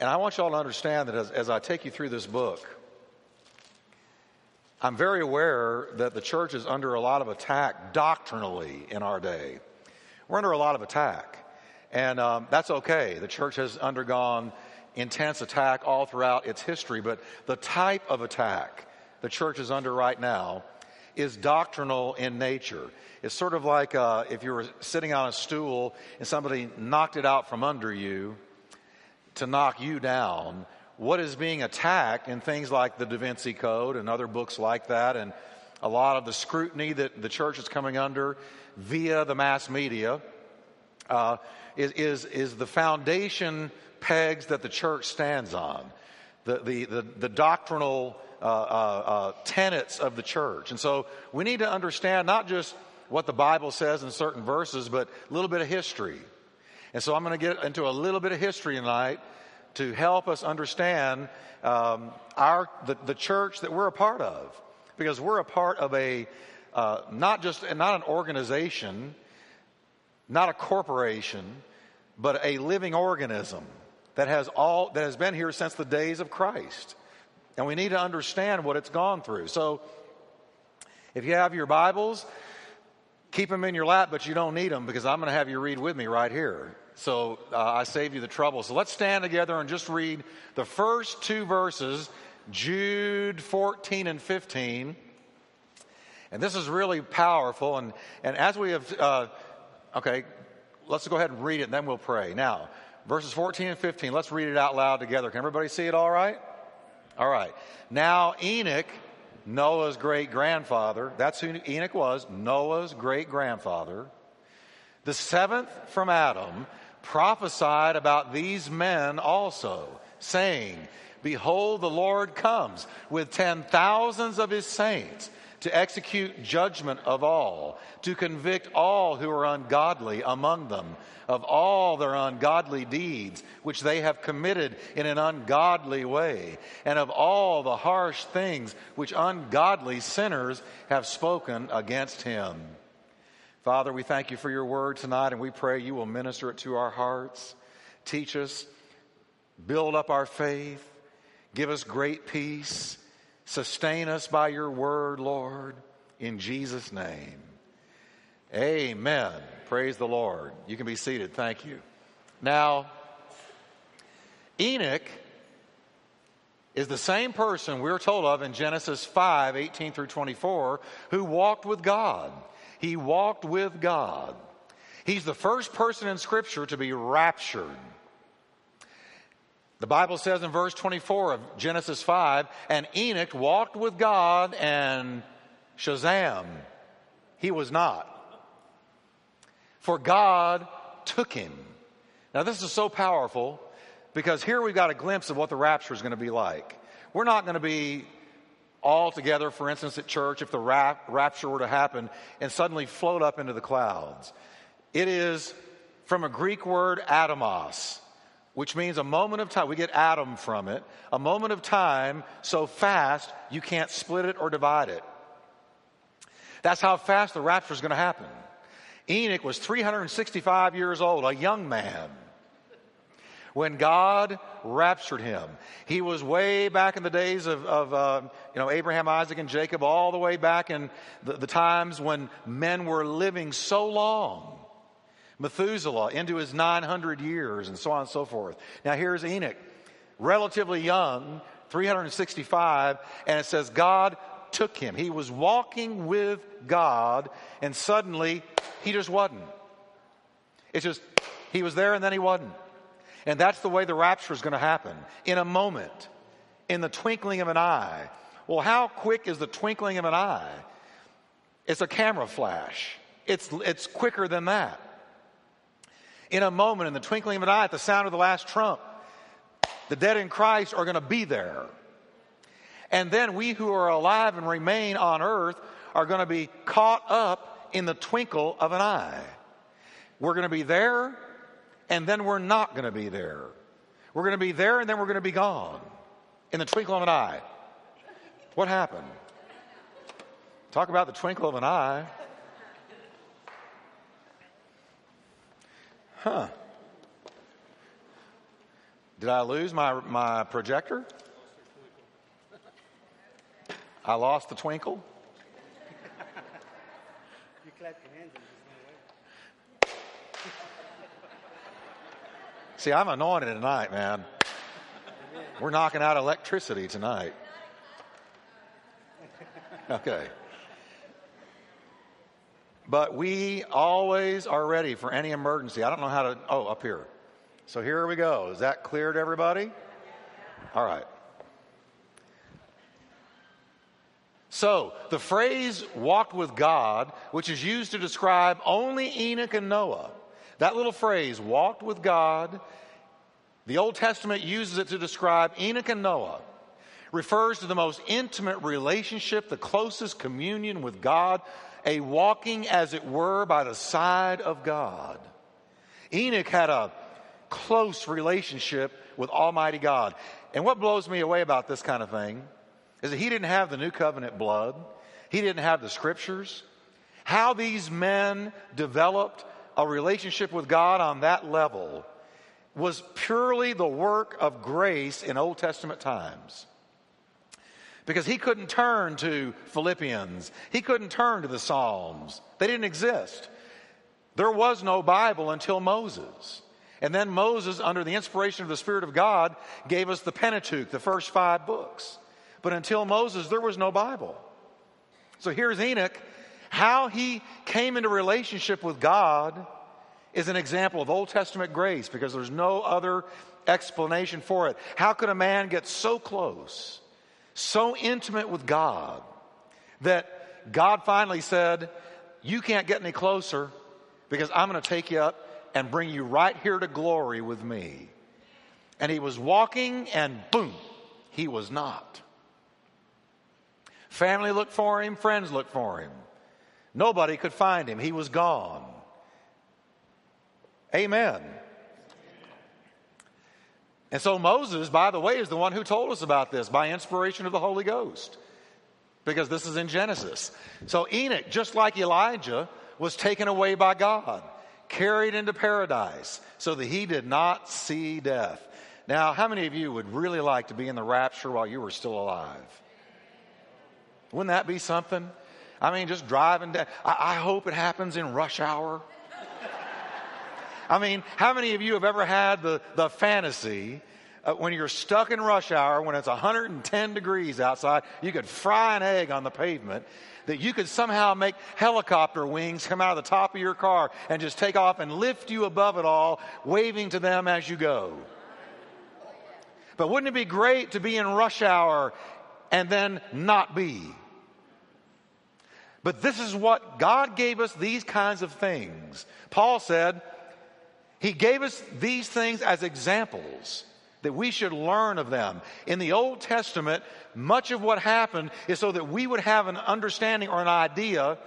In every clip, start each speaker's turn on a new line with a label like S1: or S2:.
S1: and I want you all to understand that as, as I take you through this book, I'm very aware that the church is under a lot of attack doctrinally in our day. We're under a lot of attack. And um, that's okay. The church has undergone intense attack all throughout its history, but the type of attack the church is under right now is doctrinal in nature. It's sort of like uh, if you were sitting on a stool and somebody knocked it out from under you to knock you down. What is being attacked in things like the Da Vinci Code and other books like that, and a lot of the scrutiny that the church is coming under via the mass media, uh, is, is, is the foundation pegs that the church stands on, the, the, the, the doctrinal uh, uh, uh, tenets of the church. And so we need to understand not just what the Bible says in certain verses, but a little bit of history. And so I'm going to get into a little bit of history tonight to help us understand um, our the, the church that we're a part of, because we're a part of a uh, not just not an organization, not a corporation, but a living organism that has all that has been here since the days of Christ. And we need to understand what it's gone through. So if you have your Bibles, keep them in your lap, but you don't need them because I'm going to have you read with me right here. So uh, I save you the trouble. So let's stand together and just read the first two verses, Jude 14 and 15. And this is really powerful. And, and as we have, uh, okay, let's go ahead and read it and then we'll pray. Now, verses 14 and 15, let's read it out loud together. Can everybody see it all right? All right. Now, Enoch, Noah's great grandfather, that's who Enoch was, Noah's great grandfather, the seventh from Adam, prophesied about these men also, saying, Behold, the Lord comes with ten thousands of his saints to execute judgment of all, to convict all who are ungodly among them of all their ungodly deeds which they have committed in an ungodly way, and of all the harsh things which ungodly sinners have spoken against him. Father, we thank you for your word tonight, and we pray you will minister it to our hearts. Teach us, build up our faith, give us great peace, sustain us by your word, Lord, in Jesus' name. Amen. Praise the Lord. You can be seated. Thank you. Now, Enoch is the same person we're told of in Genesis 5 18 through 24 who walked with God. He walked with God. He's the first person in Scripture to be raptured. The Bible says in verse 24 of Genesis 5 and Enoch walked with God and Shazam, he was not for God took him. Now, this is so powerful because here we've got a glimpse of what the rapture is going to be like. We're not going to be all together, for instance, at church, if the rap- rapture were to happen and suddenly float up into the clouds. It is from a Greek word, atomos, which means a moment of time. We get atom from it. A moment of time so fast you can't split it or divide it. That's how fast the rapture is going to happen. Enoch was 365 years old, a young man, when God raptured him. He was way back in the days of, of uh, you know, Abraham, Isaac, and Jacob, all the way back in the, the times when men were living so long. Methuselah into his 900 years, and so on and so forth. Now, here's Enoch, relatively young, 365, and it says God took him. He was walking with God, and suddenly he just wasn't. It's just, he was there and then he wasn't. And that's the way the rapture is going to happen in a moment, in the twinkling of an eye. Well, how quick is the twinkling of an eye? It's a camera flash. It's, it's quicker than that. In a moment, in the twinkling of an eye, at the sound of the last trump, the dead in Christ are going to be there. And then we who are alive and remain on earth are going to be caught up in the twinkle of an eye. We're going to be there, and then we're not going to be there. We're going to be there, and then we're going to be gone in the twinkle of an eye. What happened? Talk about the twinkle of an eye. Huh. Did I lose my, my projector? I lost the twinkle?
S2: You clap your hands and just
S1: See, I'm anointed tonight, man. We're knocking out electricity tonight. Okay. But we always are ready for any emergency. I don't know how to. Oh, up here. So here we go. Is that clear to everybody? All right. So, the phrase walked with God, which is used to describe only Enoch and Noah, that little phrase, walked with God, the Old Testament uses it to describe Enoch and Noah, refers to the most intimate relationship, the closest communion with God, a walking, as it were, by the side of God. Enoch had a close relationship with Almighty God. And what blows me away about this kind of thing is that he didn't have the new covenant blood, he didn't have the scriptures. How these men developed a relationship with God on that level was purely the work of grace in Old Testament times. Because he couldn't turn to Philippians, he couldn't turn to the Psalms, they didn't exist. There was no Bible until Moses. And then Moses, under the inspiration of the Spirit of God, gave us the Pentateuch, the first five books. But until Moses, there was no Bible. So here's Enoch. How he came into relationship with God is an example of Old Testament grace because there's no other explanation for it. How could a man get so close, so intimate with God, that God finally said, You can't get any closer because I'm going to take you up and bring you right here to glory with me. And he was walking, and boom, he was not. Family looked for him, friends looked for him. Nobody could find him. He was gone. Amen. And so Moses, by the way, is the one who told us about this by inspiration of the Holy Ghost. Because this is in Genesis. So Enoch, just like Elijah, was taken away by God carried into paradise so that he did not see death. Now, how many of you would really like to be in the rapture while you were still alive? Wouldn't that be something? I mean, just driving down. I, I hope it happens in rush hour. I mean, how many of you have ever had the, the fantasy uh, when you're stuck in rush hour, when it's 110 degrees outside, you could fry an egg on the pavement, that you could somehow make helicopter wings come out of the top of your car and just take off and lift you above it all, waving to them as you go. But wouldn't it be great to be in rush hour and then not be? But this is what God gave us these kinds of things. Paul said, He gave us these things as examples that we should learn of them. In the Old Testament, much of what happened is so that we would have an understanding or an idea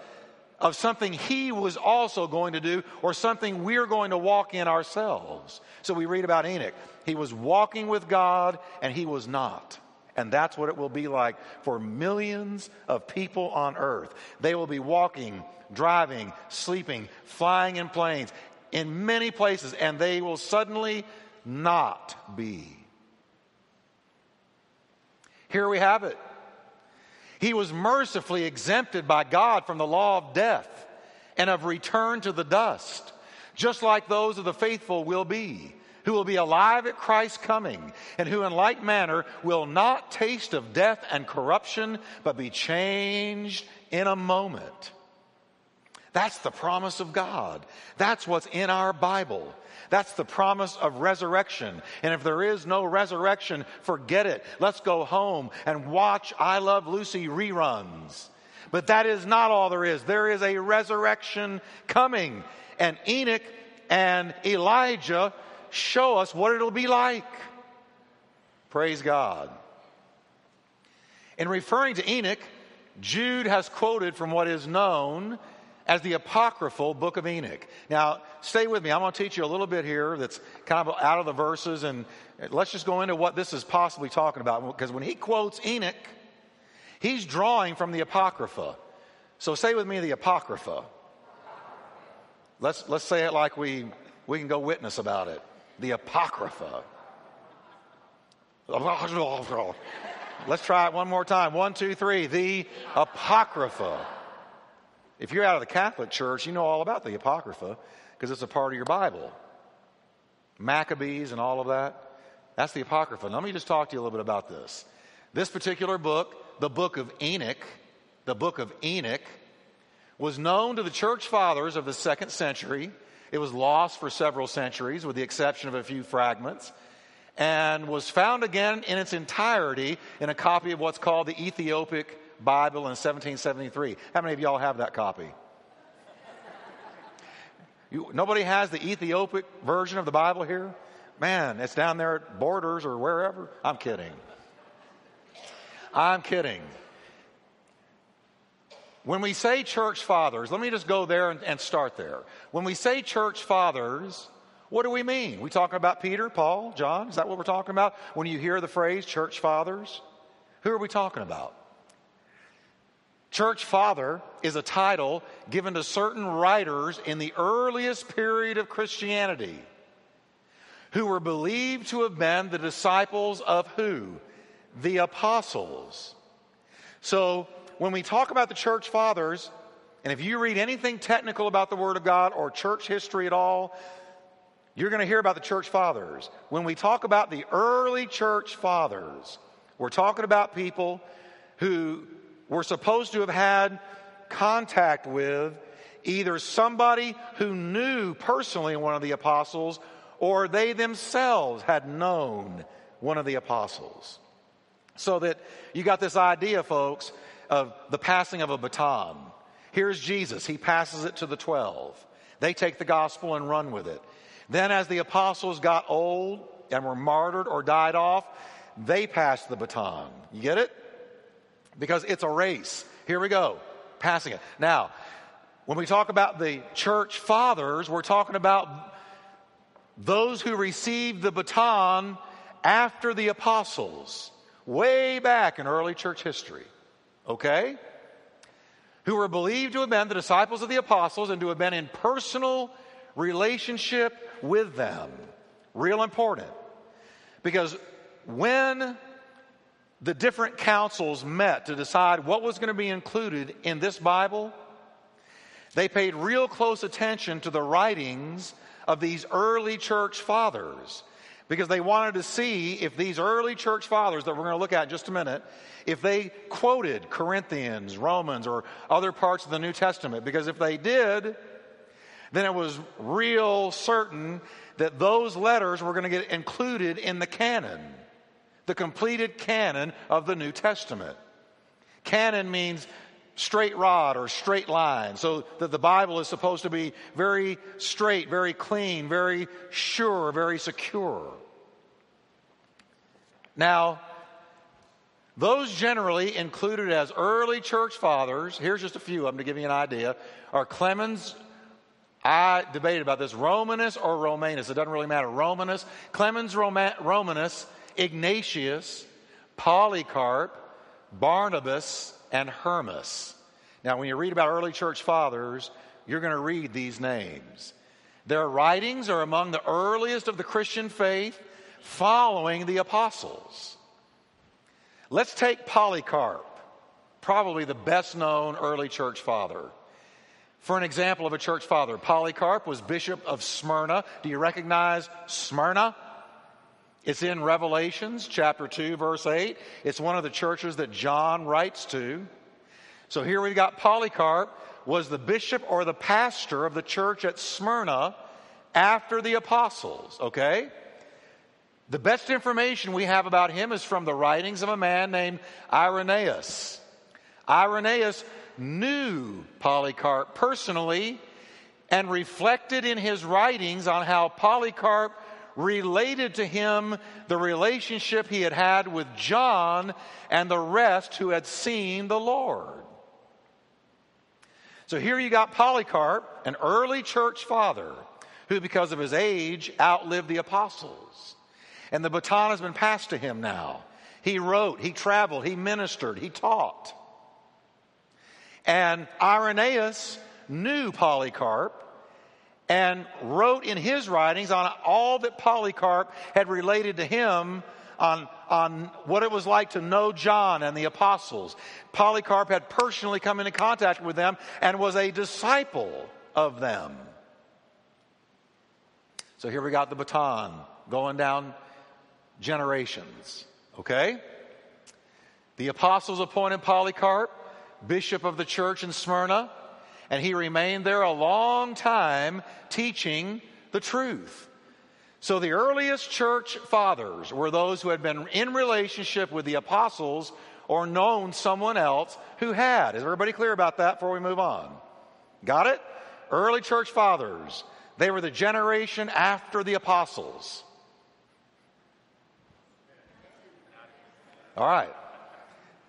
S1: of something he was also going to do or something we're going to walk in ourselves. So we read about Enoch. He was walking with God and he was not. And that's what it will be like for millions of people on earth. They will be walking, driving, sleeping, flying in planes in many places, and they will suddenly not be. Here we have it. He was mercifully exempted by God from the law of death and of return to the dust, just like those of the faithful will be, who will be alive at Christ's coming, and who in like manner will not taste of death and corruption, but be changed in a moment. That's the promise of God. That's what's in our Bible. That's the promise of resurrection. And if there is no resurrection, forget it. Let's go home and watch I Love Lucy reruns. But that is not all there is. There is a resurrection coming. And Enoch and Elijah show us what it'll be like. Praise God. In referring to Enoch, Jude has quoted from what is known as the apocryphal book of Enoch. Now, stay with me. I'm going to teach you a little bit here that's kind of out of the verses, and let's just go into what this is possibly talking about. Because when he quotes Enoch, he's drawing from the apocrypha. So say with me the apocrypha. Let's, let's say it like we, we can go witness about it. The apocrypha. Let's try it one more time. One, two, three. The Apocrypha. If you're out of the Catholic Church, you know all about the Apocrypha because it's a part of your Bible. Maccabees and all of that. That's the Apocrypha. Let me just talk to you a little bit about this. This particular book, the book of Enoch, the book of Enoch, was known to the church fathers of the second century. It was lost for several centuries, with the exception of a few fragments, and was found again in its entirety in a copy of what's called the Ethiopic Bible in 1773. How many of y'all have that copy? You, nobody has the Ethiopic version of the Bible here? Man, it's down there at Borders or wherever. I'm kidding. I'm kidding. When we say church fathers, let me just go there and, and, start there. When we say church fathers, what do we mean? We talking about Peter, Paul, John? Is that what we're talking about? When you hear the phrase church fathers, who are we talking about? Church father is a title given to certain writers in the earliest period of Christianity who were believed to have been the disciples of who? The apostles. So when we talk about the church fathers, and if you read anything technical about the Word of God or church history at all, you're going to hear about the church fathers. When we talk about the early church fathers, we're talking about people who were supposed to have had contact with either somebody who knew personally one of the apostles or they themselves had known one of the apostles. So that you got this idea, folks, of the passing of a baton. Here's Jesus. He passes it to the 12. They take the gospel and run with it. Then, as the apostles got old and were martyred or died off, they passed the baton. You get it? Because it's a race. Here we go, passing it. Now, when we talk about the church fathers, we're talking about those who received the baton after the apostles, way back in early church history. Okay? Who were believed to have been the disciples of the apostles and to have been in personal relationship with them. Real important. Because when the different councils met to decide what was going to be included in this Bible, they paid real close attention to the writings of these early church fathers because they wanted to see if these early church fathers that we're going to look at in just a minute, if they quoted Corinthians, Romans, or other parts of the New Testament. Because if they did, then it was real certain that those letters were going to get included in the canon, the completed canon of the New Testament. Canon means straight rod or straight line. So that the Bible is supposed to be very straight, very clean, very sure, very secure. Now, those generally included as early church fathers, here's just a few of them to give you an idea, are Clemens. I debated about this, Romanus or Romanus. It doesn't really matter. Romanus, Clemens Romanus, Ignatius, Polycarp, Barnabas, and Hermas. Now, when you read about early church fathers, you're going to read these names. Their writings are among the earliest of the Christian faith following the apostles. Let's take Polycarp, probably the best known early church father. For an example of a church father, Polycarp was bishop of Smyrna. Do you recognize Smyrna? It's in Revelations chapter 2, verse 8. It's one of the churches that John writes to. So here we've got Polycarp was the bishop or the pastor of the church at Smyrna after the apostles, okay? The best information we have about him is from the writings of a man named Irenaeus. Irenaeus knew Polycarp personally and reflected in his writings on how Polycarp related to him the relationship he had had with John and the rest who had seen the Lord. So here you got Polycarp, an early church father, who, because of his age, outlived the apostles. And the baton has been passed to him now. He wrote, he traveled, he ministered, he taught. And Irenaeus knew Polycarp and wrote in his writings on all that Polycarp had related to him on, on what it was like to know John and the apostles. Polycarp had personally come into contact with them and was a disciple of them. So here we got the baton going down generations. Okay? The apostles appointed Polycarp, bishop of the church in Smyrna, and he remained there a long time teaching the truth. So the earliest church fathers were those who had been in relationship with the apostles or known someone else who had. Is everybody clear about that before we move on? Got it? Early church fathers. They were the generation after the apostles. All right.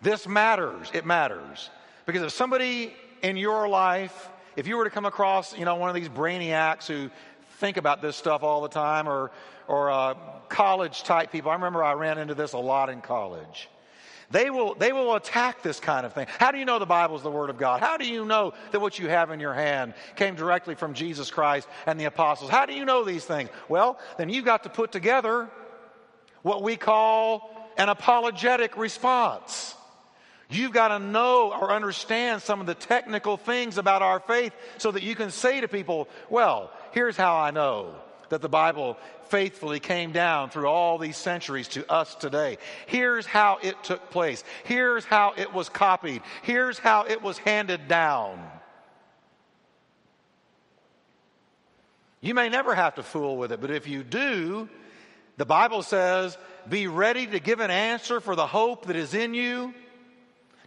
S1: This matters. It matters. Because if somebody in your life, if you were to come across, you know, one of these brainiacs who think about this stuff all the time or, or uh, college type people, I remember I ran into this a lot in college. They will, they will attack this kind of thing. How do you know the Bible is the Word of God? How do you know that what you have in your hand came directly from Jesus Christ and the apostles? How do you know these things? Well, then you've got to put together what we call an apologetic response. You've got to know or understand some of the technical things about our faith so that you can say to people, well, here's how I know that the Bible faithfully came down through all these centuries to us today. Here's how it took place. Here's how it was copied. Here's how it was handed down. You may never have to fool with it, but if you do, the Bible says, be ready to give an answer for the hope that is in you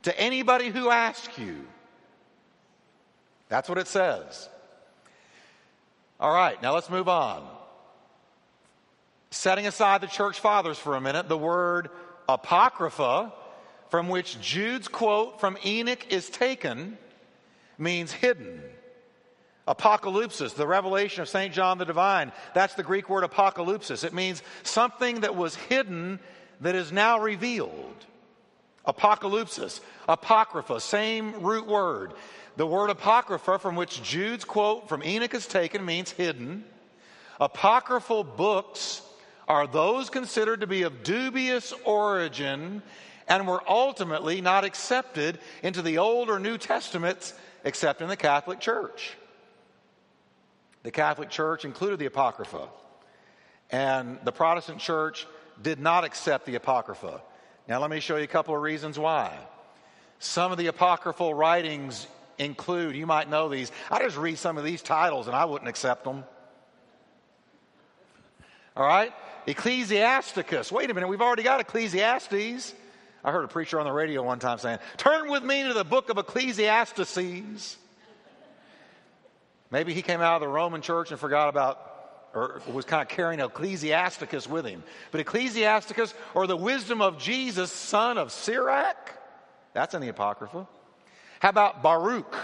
S1: to anybody who asks you. That's what it says. All right, now let's move on. Setting aside the church fathers for a minute, the word apocrypha, from which Jude's quote from Enoch is taken, means hidden. Apocalypsis, the revelation of St. John the Divine, that's the Greek word apocalypsis. It means something that was hidden that is now revealed. Apocalypsis, apocrypha, same root word. The word apocrypha, from which Jude's quote from Enoch is taken, means hidden. Apocryphal books are those considered to be of dubious origin and were ultimately not accepted into the Old or New Testaments except in the Catholic Church. The Catholic Church included the Apocrypha, and the Protestant Church did not accept the Apocrypha. Now, let me show you a couple of reasons why. Some of the apocryphal writings include, you might know these. I just read some of these titles and I wouldn't accept them. All right? Ecclesiasticus. Wait a minute, we've already got Ecclesiastes. I heard a preacher on the radio one time saying, Turn with me to the book of Ecclesiastes. Maybe he came out of the Roman church and forgot about or was kind of carrying Ecclesiasticus with him. But Ecclesiasticus, or the wisdom of Jesus, son of Sirach, that's in the Apocrypha. How about Baruch?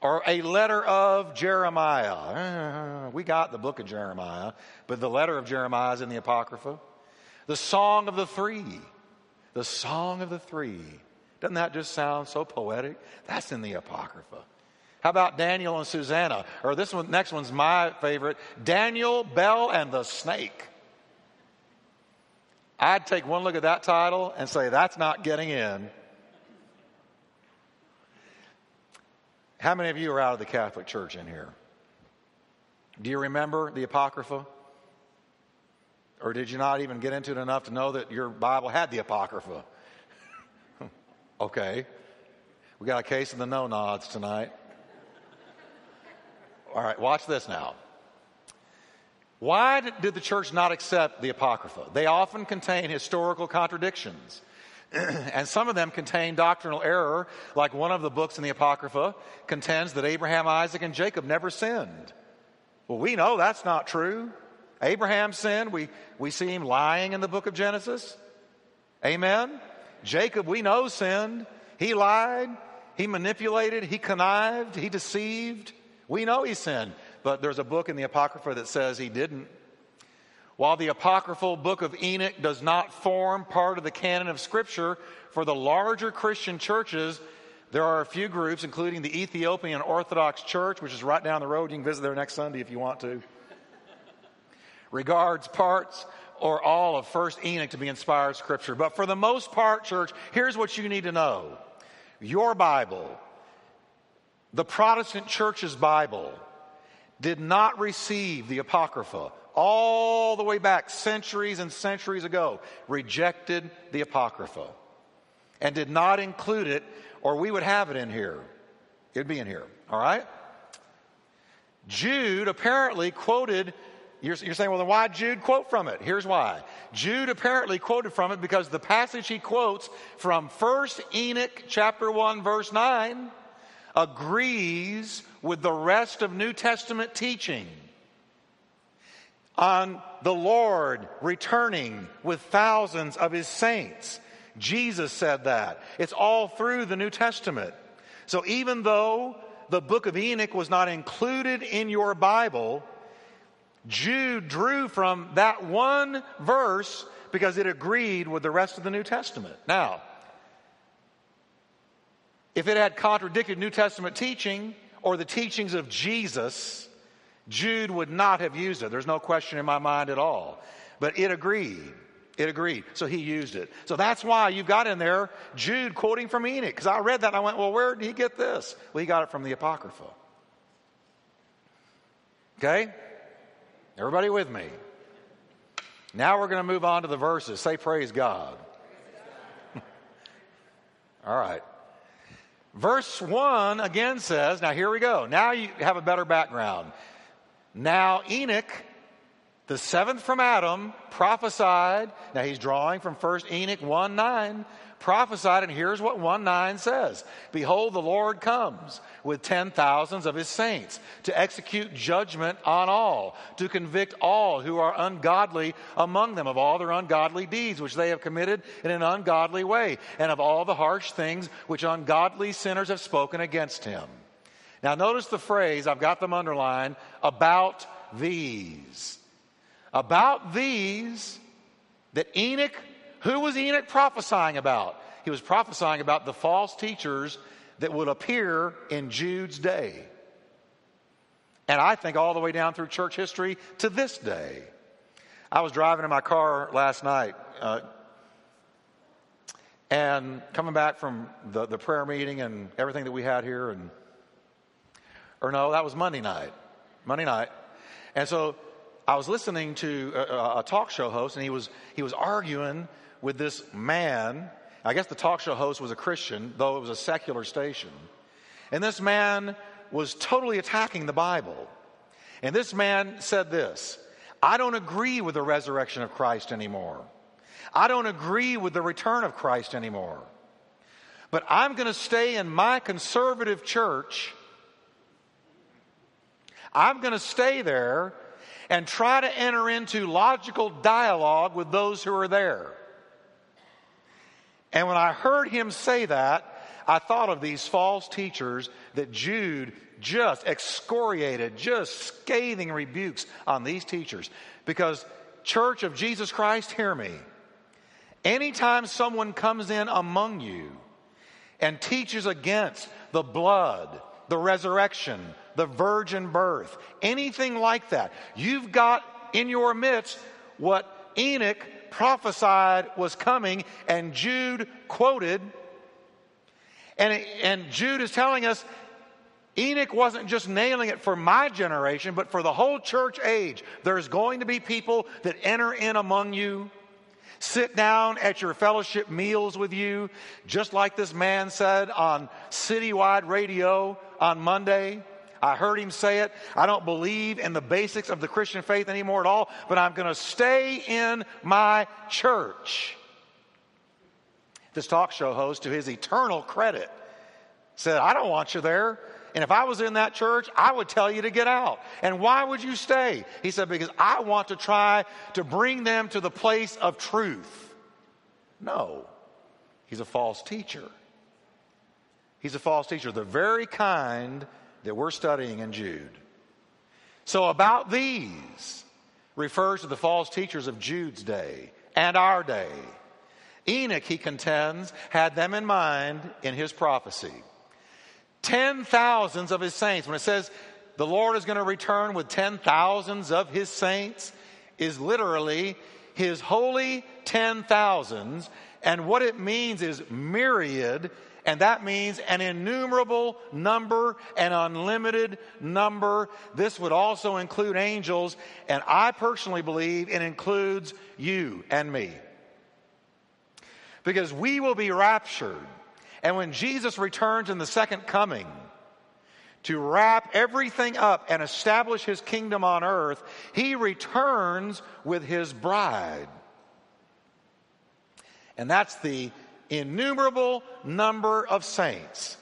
S1: Or a letter of Jeremiah. We got the book of Jeremiah, but the letter of Jeremiah is in the Apocrypha. The Song of the Three. The Song of the Three. Doesn't that just sound so poetic? That's in the Apocrypha. How about Daniel and Susanna? Or this one, next one's my favorite Daniel, Bel, and the Snake. I'd take one look at that title and say, that's not getting in. How many of you are out of the Catholic Church in here? Do you remember the Apocrypha? Or did you not even get into it enough to know that your Bible had the Apocrypha? okay. We got a case of the no nods tonight. All right, watch this now. Why did the church not accept the Apocrypha? They often contain historical contradictions. and some of them contain doctrinal error, like one of the books in the Apocrypha contends that Abraham, Isaac, and Jacob never sinned. Well, we know that's not true. Abraham sinned. We, we see him lying in the book of Genesis. Amen. Jacob, we know, sinned. He lied. He manipulated. He connived. He deceived. We know he sinned, but there's a book in the Apocrypha that says he didn't. While the apocryphal book of Enoch does not form part of the canon of Scripture, for the larger Christian churches, there are a few groups, including the Ethiopian Orthodox Church, which is right down the road. You can visit there next Sunday if you want to. Regards parts or all of First Enoch to be inspired scripture. But for the most part, church, here's what you need to know. Your Bible, the Protestant church's Bible, did not receive the Apocrypha all the way back centuries and centuries ago, rejected the Apocrypha and did not include it, or we would have it in here. It'd be in here, all right? Jude apparently quoted you're, you're, saying, well, then why Jude quote from it? Here's why. Jude apparently quoted from it because the passage he quotes from 1 Enoch chapter 1 verse 9 agrees with the rest of New Testament teaching on the Lord returning with thousands of his saints. Jesus said that. It's all through the New Testament. So even though the book of Enoch was not included in your Bible, Jude drew from that one verse because it agreed with the rest of the New Testament. Now, if it had contradicted New Testament teaching or the teachings of Jesus, Jude would not have used it. There's no question in my mind at all. But it agreed. It agreed. So he used it. So that's why you've got in there Jude quoting from Enoch. Because I read that and I went, well, where did he get this? Well, he got it from the Apocrypha. Okay? Everybody with me? Now we're going to move on to the verses. Say praise God. All right. Verse 1 again says, now here we go. Now you have a better background. Now Enoch, the seventh from Adam, prophesied. Now he's drawing from 1 Enoch 1 9 prophesied, and here's what 1 9 says Behold, the Lord comes with ten thousands of his saints to execute judgment on all, to convict all who are ungodly among them of all their ungodly deeds which they have committed in an ungodly way, and of all the harsh things which ungodly sinners have spoken against him. Now, notice the phrase, I've got them underlined, about these. About these that Enoch who was Enoch prophesying about? He was prophesying about the false teachers that would appear in Jude's day. And I think all the way down through church history to this day. I was driving in my car last night uh, and coming back from the, the prayer meeting and everything that we had here, and or no, that was Monday night. Monday night. And so I was listening to a, a talk show host, and he was he was arguing with this man. I guess the talk show host was a Christian, though it was a secular station. And this man was totally attacking the Bible. And this man said this I don't agree with the resurrection of Christ anymore. I don't agree with the return of Christ anymore. But I'm going to stay in my conservative church. I'm going to stay there and try to enter into logical dialogue with those who are there. And when I heard him say that, I thought of these false teachers that Jude just excoriated, just scathing rebukes on these teachers. Because, Church of Jesus Christ, hear me. Anytime someone comes in among you and teaches against the blood, the resurrection, the virgin birth, anything like that, you've got in your midst what Enoch prophesied was coming, and Jude quoted. And, and Jude is telling us Enoch wasn't just nailing it for my generation, but for the whole church age. There's going to be people that enter in among you, sit down at your fellowship meals with you, just like this man said on citywide radio on Monday. I heard him say it. I don't believe in the basics of the Christian faith anymore at all, but I'm going to stay in my church. This talk show host, to his eternal credit, said, I don't want you there. And if I was in that church, I would tell you to get out. And why would you stay? He said, Because I want to try to bring them to the place of truth. No, he's a false teacher. He's a false teacher, the very kind that we're studying in Jude. So, about these refers to the false teachers of Jude's day and our day. Enoch, he contends, had them in mind in his prophecy. Ten thousands of his saints, when it says the Lord is going to return with ten thousands of his saints, is literally his holy ten thousands. And what it means is myriad, and that means an innumerable number, an unlimited number. This would also include angels, and I personally believe it includes you and me. Because we will be raptured. And when Jesus returns in the second coming, to wrap everything up and establish his kingdom on earth, he returns with his bride. And that's the innumerable number of saints.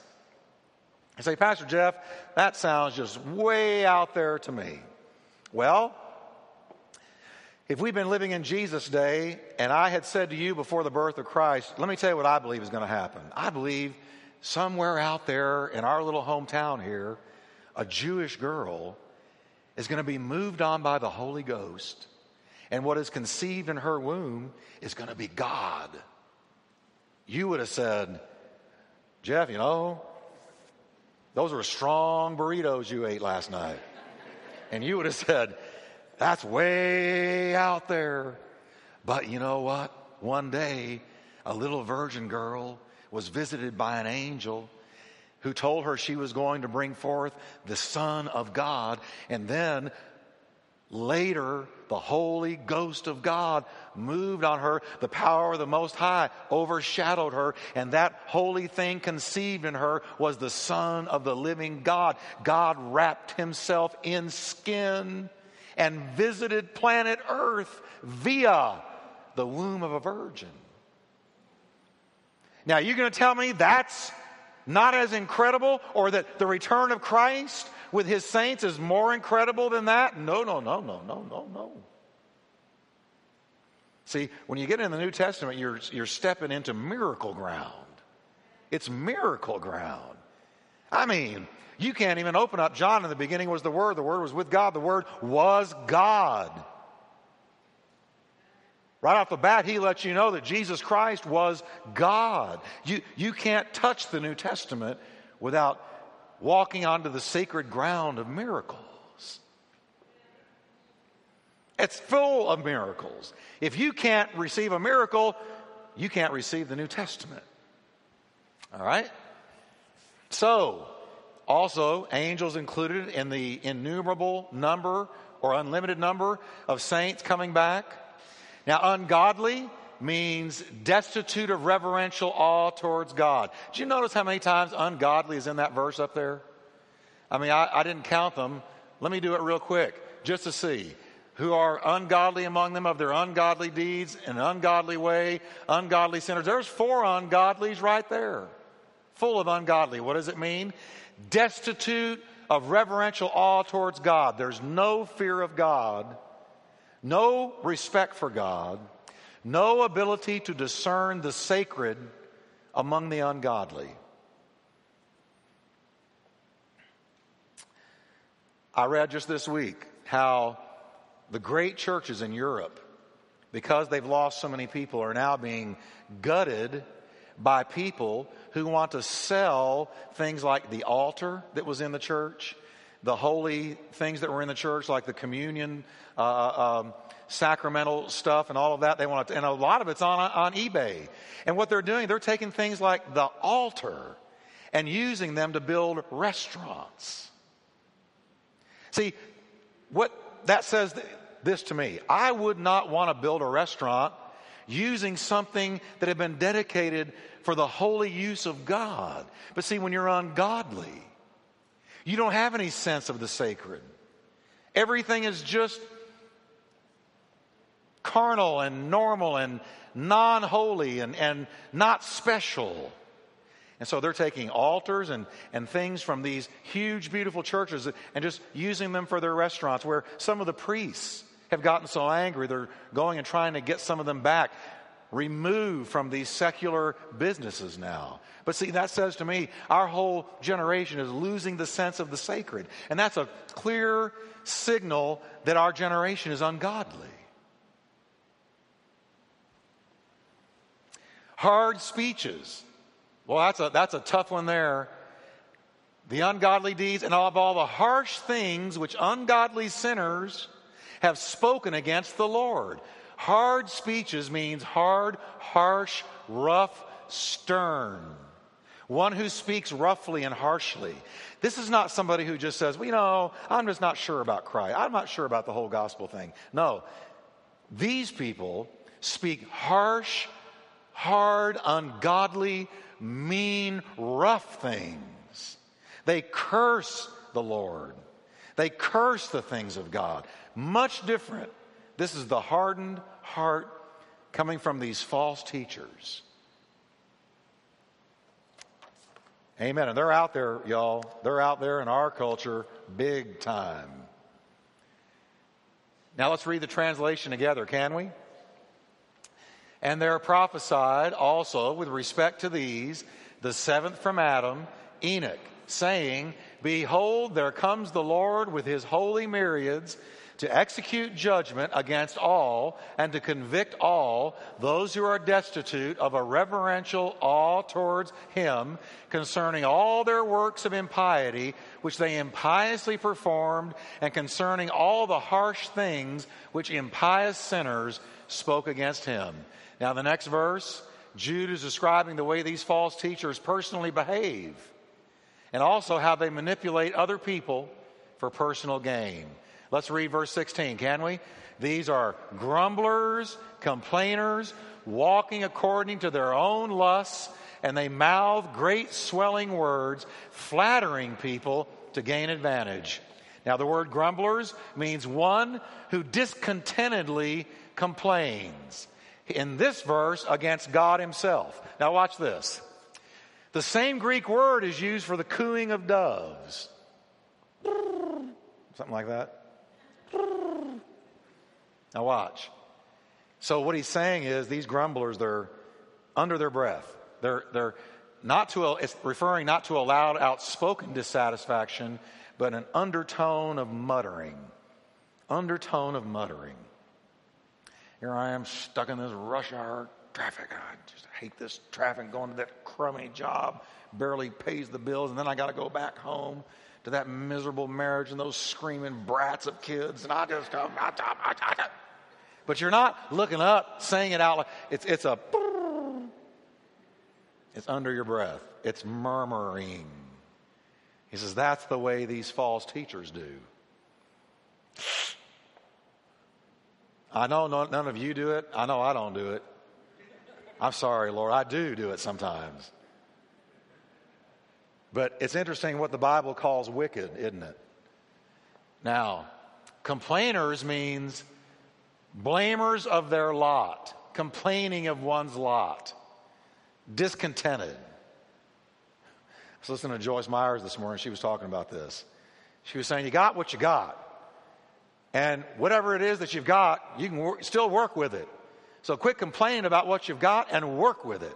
S1: I say, Pastor Jeff, that sounds just way out there to me. Well, if we've been living in Jesus' day, and I had said to you before the birth of Christ, let me tell you what I believe is going to happen. I believe somewhere out there in our little hometown here, a Jewish girl is going to be moved on by the Holy Ghost, and what is conceived in her womb is going to be God. You would have said, Jeff, you know, those were strong burritos you ate last night. And you would have said, that's way out there. But you know what? One day, a little virgin girl was visited by an angel who told her she was going to bring forth the Son of God. And then later, the Holy Ghost of God moved on her. The power of the Most High overshadowed her. And that holy thing conceived in her was the Son of the living God. God wrapped himself in skin and visited planet Earth via the womb of a virgin. Now, you're going to tell me that's not as incredible or that the return of Christ with his saints is more incredible than that? No, no, no, no, no, no, no. See, when you get in the New Testament, you're, you're stepping into miracle ground. It's miracle ground. I mean, you can't even open up John. In the beginning was the Word. The Word was with God. The Word was God. Right off the bat, he lets you know that Jesus Christ was God. You, you can't touch the New Testament without walking onto the sacred ground of miracles. It's full of miracles. If you can't receive a miracle, you can't receive the New Testament. All right? So, also, angels included in the innumerable number or unlimited number of saints coming back. Now, ungodly means destitute of reverential awe towards God. Did you notice how many times ungodly is in that verse up there? I mean, I, I didn't count them. Let me do it real quick just to see who are ungodly among them of their ungodly deeds in an ungodly way, ungodly sinners. There's four ungodlies right there, full of ungodly. What does it mean? Destitute of reverential awe towards God. There's no fear of God no respect for God, no ability to discern the sacred among the ungodly. I read just this week how the great churches in Europe, because they've lost so many people, are now being gutted by people who want to sell things like the altar that was in the church, the holy things that were in the church, like the communion uh, uh, um, sacramental stuff and all of that. They want to, and a lot of it's on, on eBay. And what they're doing, they're taking things like the altar and using them to build restaurants. See, what that says this to me I would not want to build a restaurant using something that had been dedicated for the holy use of God. But see, when you're ungodly, you don't have any sense of the sacred. Everything is just carnal and normal and non holy and, and not special. And so they're taking altars and, and things from these huge, beautiful churches and just using them for their restaurants, where some of the priests have gotten so angry they're going and trying to get some of them back removed from these secular businesses now. But see, that says to me, our whole generation is losing the sense of the sacred. And that's a clear signal that our generation is ungodly. Hard speeches. Well, that's a, that's a tough one there. The ungodly deeds and all of all the harsh things which ungodly sinners have spoken against the Lord. Hard speeches means hard, harsh, rough, stern. One who speaks roughly and harshly. This is not somebody who just says, well, you know, I'm just not sure about Christ. I'm not sure about the whole gospel thing. No. These people speak harsh, hard, ungodly, mean, rough things. They curse the Lord. They curse the things of God. Much different. This is the hardened heart coming from these false teachers. Amen. And they're out there, y'all. They're out there in our culture big time. Now let's read the translation together, can we? And there prophesied also with respect to these, the seventh from Adam, Enoch, saying, Behold, there comes the Lord with his holy myriads to execute judgment against all and to convict all those who are destitute of a reverential awe towards him concerning all their works of impiety which they impiously performed and concerning all the harsh things which impious sinners spoke against him. Now, the next verse, Jude is describing the way these false teachers personally behave and also how they manipulate other people for personal gain. Let's read verse 16, can we? These are grumblers, complainers, walking according to their own lusts, and they mouth great swelling words, flattering people to gain advantage. Now, the word grumblers means one who discontentedly complains. In this verse, against God Himself. Now, watch this. The same Greek word is used for the cooing of doves. Something like that. Now, watch. So, what he's saying is these grumblers, they're under their breath. They're, they're not to, it's referring not to a loud, outspoken dissatisfaction, but an undertone of muttering. Undertone of muttering. Here I am stuck in this rush hour traffic. I just hate this traffic going to that crummy job, barely pays the bills, and then I got to go back home to that miserable marriage and those screaming brats of kids, and I just come. But you're not looking up, saying it out. It's it's a. It's under your breath. It's murmuring. He says that's the way these false teachers do. I know none of you do it. I know I don't do it. I'm sorry, Lord. I do do it sometimes. But it's interesting what the Bible calls wicked, isn't it? Now, complainers means blamers of their lot, complaining of one's lot, discontented. I was listening to Joyce Myers this morning. She was talking about this. She was saying, You got what you got. And whatever it is that you've got, you can wor- still work with it. So quit complaining about what you've got and work with it.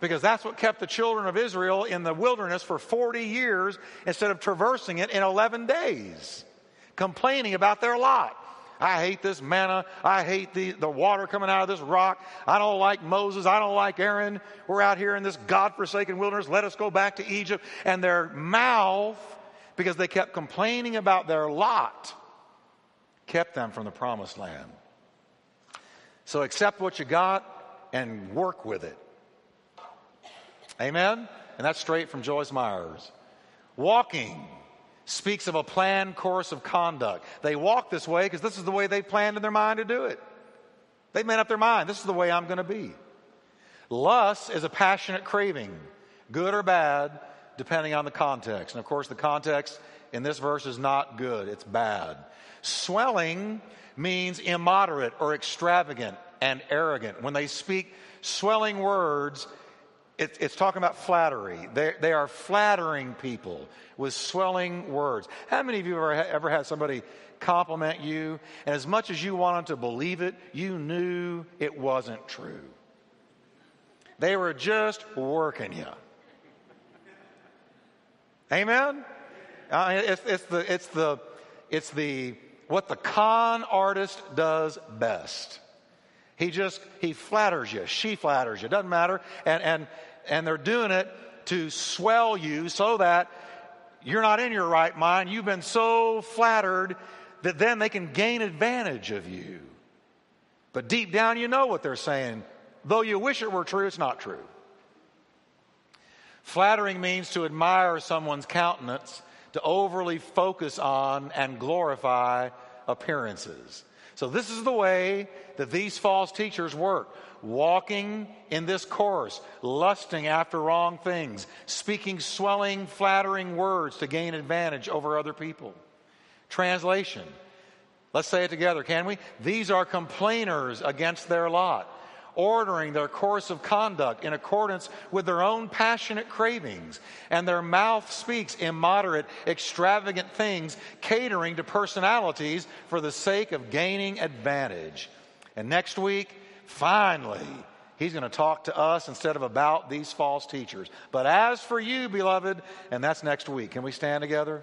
S1: Because that's what kept the children of Israel in the wilderness for 40 years instead of traversing it in 11 days, complaining about their lot. I hate this manna. I hate the, the water coming out of this rock. I don't like Moses. I don't like Aaron. We're out here in this God-forsaken wilderness. Let us go back to Egypt. And their mouth, because they kept complaining about their lot, kept them from the promised land. So accept what you got and work with it. Amen? And that's straight from Joyce Myers. Walking speaks of a planned course of conduct. They walk this way because this is the way they planned in their mind to do it. They've made up their mind. This is the way I'm going to be. Lust is a passionate craving, good or bad, depending on the context. And of course, the context in this verse is not good, it's bad. Swelling means immoderate or extravagant and arrogant. When they speak swelling words, it, it's talking about flattery. They, they are flattering people with swelling words. How many of you ever, ever had somebody compliment you, and as much as you wanted to believe it, you knew it wasn't true? They were just working you. Amen? Uh, it's, it's, the, it's, the, it's the, what the con artist does best. He just, he flatters you. She flatters you. Doesn't matter. And, and, and they're doing it to swell you so that you're not in your right mind. You've been so flattered that then they can gain advantage of you. But deep down, you know what they're saying. Though you wish it were true, it's not true. Flattering means to admire someone's countenance, to overly focus on and glorify appearances. So, this is the way that these false teachers work walking in this course, lusting after wrong things, speaking swelling, flattering words to gain advantage over other people. Translation. Let's say it together, can we? These are complainers against their lot, ordering their course of conduct in accordance with their own passionate cravings, and their mouth speaks immoderate, extravagant things, catering to personalities for the sake of gaining advantage. And next week, finally, he's going to talk to us instead of about these false teachers. But as for you, beloved, and that's next week. Can we stand together?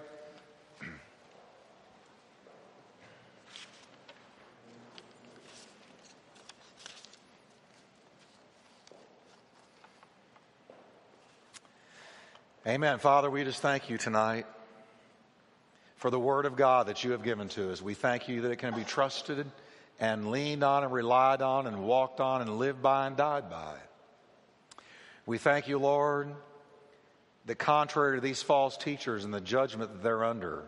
S1: Amen. Father, we just thank you tonight for the word of God that you have given to us. We thank you that it can be trusted and leaned on and relied on and walked on and lived by and died by. We thank you, Lord, that contrary to these false teachers and the judgment that they're under,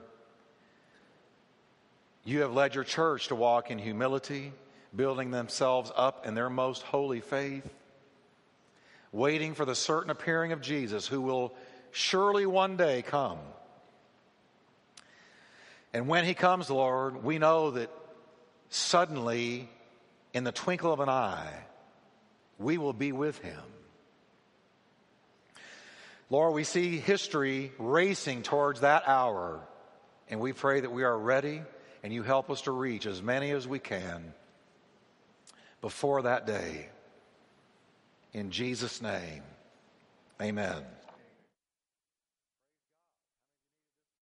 S1: you have led your church to walk in humility, building themselves up in their most holy faith, waiting for the certain appearing of Jesus, who will surely one day come. And when he comes, Lord, we know that suddenly, in the twinkle of an eye, we will be with him. Lord, we see history racing towards that hour, and we pray that we are ready and you help us to reach as many as we can before that day. In Jesus' name, amen.